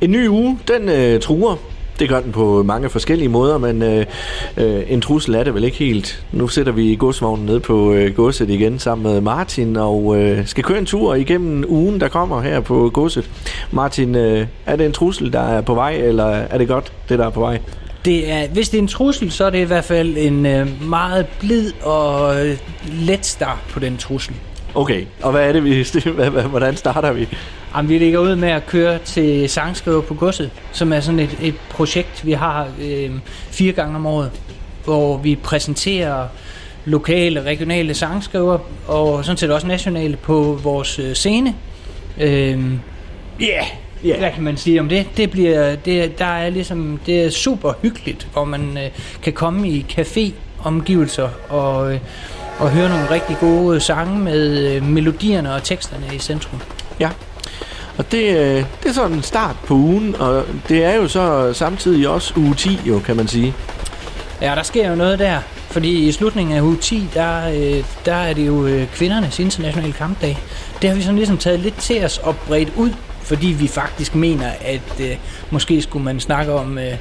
En ny uge, den øh, truer. Det gør den på mange forskellige måder, men øh, øh, en trussel er det vel ikke helt. Nu sætter vi godsvognen ned på øh, godset igen sammen med Martin, og øh, skal køre en tur igennem ugen, der kommer her på godset. Martin, øh, er det en trussel, der er på vej, eller er det godt, det der er på vej? Det er, hvis det er en trussel, så er det i hvert fald en øh, meget blid og øh, let start på den trussel. Okay, og hvad er det, vi, hvad- hvad- hvordan starter vi? Jamen, vi ligger ud med at køre til Sangskriver på Godset, som er sådan et, et projekt, vi har øh, fire gange om året, hvor vi præsenterer lokale, regionale sangskriver, og sådan set også nationale på vores øh, scene. Øh, yeah. Ja. Hvad kan man sige om det? Det bliver, det, der er ligesom, det er super hyggeligt, hvor man øh, kan komme i café-omgivelser og, øh, og høre nogle rigtig gode sange med øh, melodierne og teksterne i centrum. Ja. Og det, øh, det er sådan en start på ugen, og det er jo så samtidig også uge 10, jo, kan man sige. Ja, der sker jo noget der, fordi i slutningen af uge 10, der, øh, der er det jo øh, kvindernes internationale kampdag. Det har vi sådan ligesom taget lidt til os og bredt ud, fordi vi faktisk mener, at øh, måske skulle man snakke om, øh,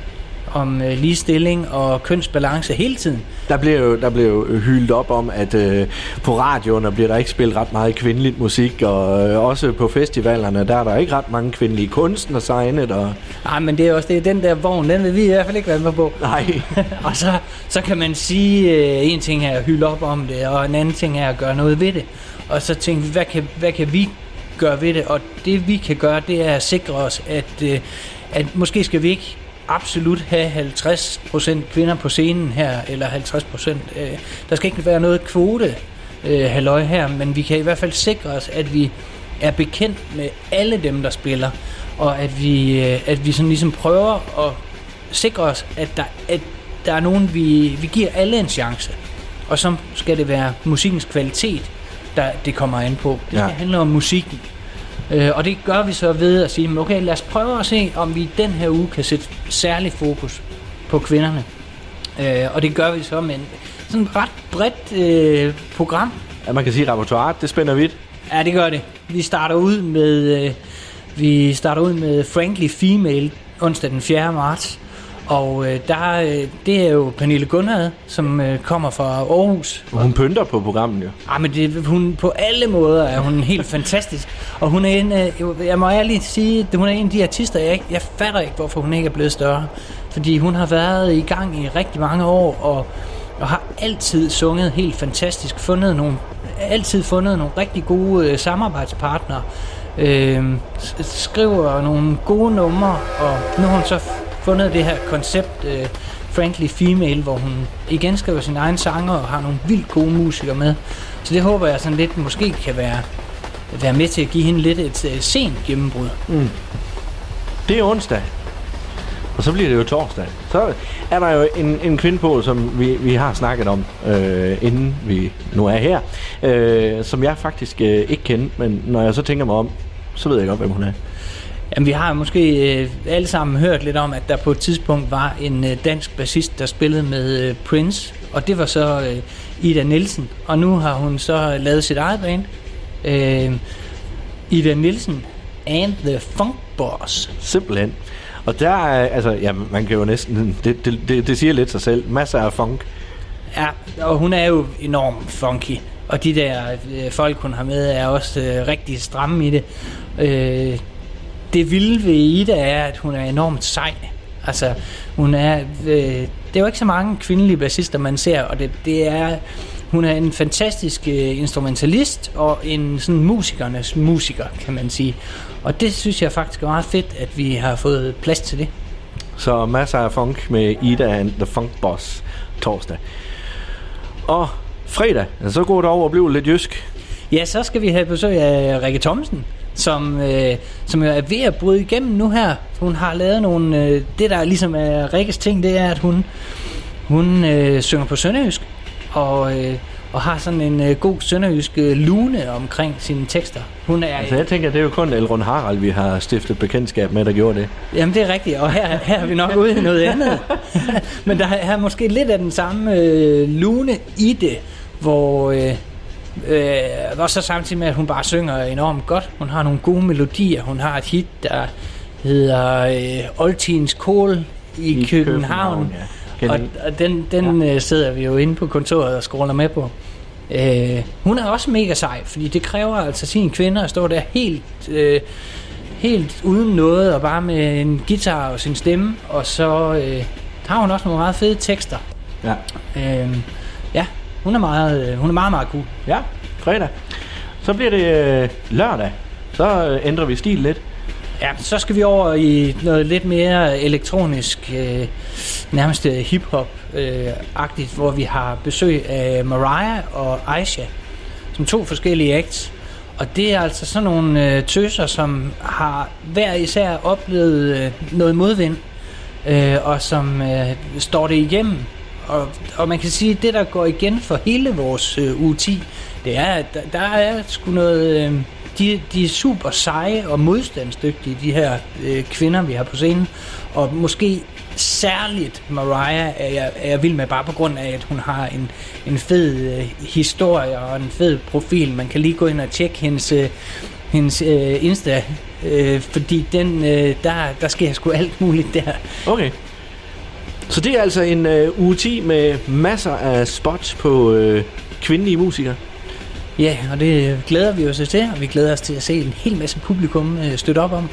om øh, ligestilling og kønsbalance hele tiden. Der bliver jo, der bliver jo hyldt op om, at øh, på radioen bliver der ikke spillet ret meget kvindeligt musik, og øh, også på festivalerne, der er der ikke ret mange kvindelige kunstnere signet, og Nej, men det er også det, den der vogn, den vil vi i hvert fald ikke være med på. nej, og så, så kan man sige, øh, en ting er at hylde op om det, og en anden ting er at gøre noget ved det. Og så tænker vi, hvad kan, hvad kan vi gøre ved det? Og det vi kan gøre, det er at sikre os, at, øh, at måske skal vi ikke absolut have 50% kvinder på scenen her, eller 50%. Øh, der skal ikke være noget kvote øh, halløj her, men vi kan i hvert fald sikre os, at vi er bekendt med alle dem, der spiller, og at vi, øh, at vi sådan ligesom prøver at sikre os, at der, at der er nogen, vi, vi giver alle en chance. Og så skal det være musikkens kvalitet, der det kommer an på. Det skal Ja. handle om musikken. Øh, og det gør vi så ved at sige, "Men okay, lad os prøve at se, om vi den her uge kan sætte særlig fokus på kvinderne. Øh, og det gør vi så med en sådan et ret bredt øh, program. ja, man kan sige, at repertoiret, det spænder vidt. Ja, det gør det. Vi starter ud med øh, vi starter ud med Frankly Female onsdag den 4. marts. Og øh, der, øh, det er jo Pernille Gunnad, som øh, kommer fra Aarhus. Hun pynter på programmet jo. Ah, men det, hun, på alle måder er hun helt fantastisk. Og hun er en, øh, jeg må ærligt sige, at hun er en af de artister, jeg, ikke, jeg fatter ikke, hvorfor hun ikke er blevet større. Fordi hun har været i gang i rigtig mange år, og, og har altid sunget helt fantastisk. Fundet nogle, altid fundet nogle rigtig gode øh, samarbejdspartnere. Øh, skriver nogle gode numre, og nu har hun så fundet det her koncept, øh, Frankly Female, hvor hun igen skriver sin egen sanger og har nogle vildt gode musikere med. Så det håber jeg sådan lidt måske kan være, være med til at give hende lidt et øh, sent gennembrud. Mm. Det er onsdag. Og så bliver det jo torsdag. Så er der jo en, en kvinde på, som vi, vi har snakket om, øh, inden vi nu er her, øh, som jeg faktisk øh, ikke kender, men når jeg så tænker mig om, så ved jeg godt, hvem hun er. Jamen, vi har måske øh, alle sammen hørt lidt om, at der på et tidspunkt var en øh, dansk bassist, der spillede med øh, Prince, og det var så øh, Ida Nielsen, og nu har hun så lavet sit eget band. Øh, Ida Nielsen and the Funk Boss. Simpelthen. Og der er, altså, ja, man kan jo næsten, det, det, det, det siger lidt sig selv, masser af funk. Ja, og hun er jo enormt funky. Og de der øh, folk, hun har med, er også øh, rigtig stramme i det. Øh, det vilde ved Ida er, at hun er enormt sej. Altså, hun er... Øh, det er jo ikke så mange kvindelige bassister, man ser, og det, det er... Hun er en fantastisk øh, instrumentalist og en sådan musikernes musiker, kan man sige. Og det synes jeg faktisk er meget fedt, at vi har fået plads til det. Så masser af funk med Ida and the Funk Boss torsdag. Og fredag, så går det over og bliver lidt jysk. Ja, så skal vi have besøg af Rikke Thomsen, som, øh, som jo er ved at bryde igennem nu her. Hun har lavet nogle... Øh, det, der ligesom er Rikkes ting, det er, at hun, hun øh, synger på sønderjysk, og, øh, og har sådan en øh, god sønderjysk øh, lune omkring sine tekster. Hun er... Altså jeg tænker, det er jo kun Elrond Harald, vi har stiftet bekendtskab med, der gjorde det. Jamen det er rigtigt, og her, her er vi nok ude i noget andet. Men der er, er måske lidt af den samme øh, lune i det, hvor... Øh, øh, også så samtidig med, at hun bare synger enormt godt. Hun har nogle gode melodier, hun har et hit, der, hedder øh, Oldtidens Kål i, I København. København ja. Og, og den, den ja. øh, sidder vi jo inde på kontoret og scroller med på. Øh, hun er også mega sej, fordi det kræver altså sine kvinder at stå der helt, øh, helt uden noget, og bare med en guitar og sin stemme, og så øh, har hun også nogle meget fede tekster. Ja. Øh, ja, hun er meget, øh, hun er meget, meget cool. Ja, fredag. Så bliver det øh, lørdag. Så øh, ændrer vi stil lidt. Ja, så skal vi over i noget lidt mere elektronisk, øh, nærmest øh, hip-hop-agtigt, øh, hvor vi har besøg af Mariah og Aisha, som to forskellige acts. Og det er altså sådan nogle øh, tøser, som har hver især oplevet øh, noget modvind, øh, og som øh, står det igennem. Og, og man kan sige, at det, der går igen for hele vores øh, uge 10, det er, at der, der er sgu noget... Øh, de, de er super seje og modstandsdygtige, de her øh, kvinder, vi har på scenen. Og måske særligt Mariah er jeg, er jeg vild med, bare på grund af, at hun har en, en fed øh, historie og en fed profil. Man kan lige gå ind og tjekke hendes, øh, hendes øh, Insta, øh, fordi den, øh, der, der sker sgu alt muligt der. Okay. Så det er altså en øh, uge 10 med masser af spots på øh, kvindelige musikere. Ja, og det glæder vi os til, og vi glæder os til at se en hel masse publikum øh, støtte op om.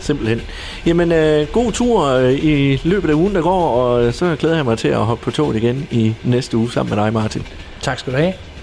Simpelthen. Jamen, øh, god tur øh, i løbet af ugen, der går, og så glæder jeg mig til at hoppe på toget igen i næste uge sammen med dig, Martin. Tak skal du have.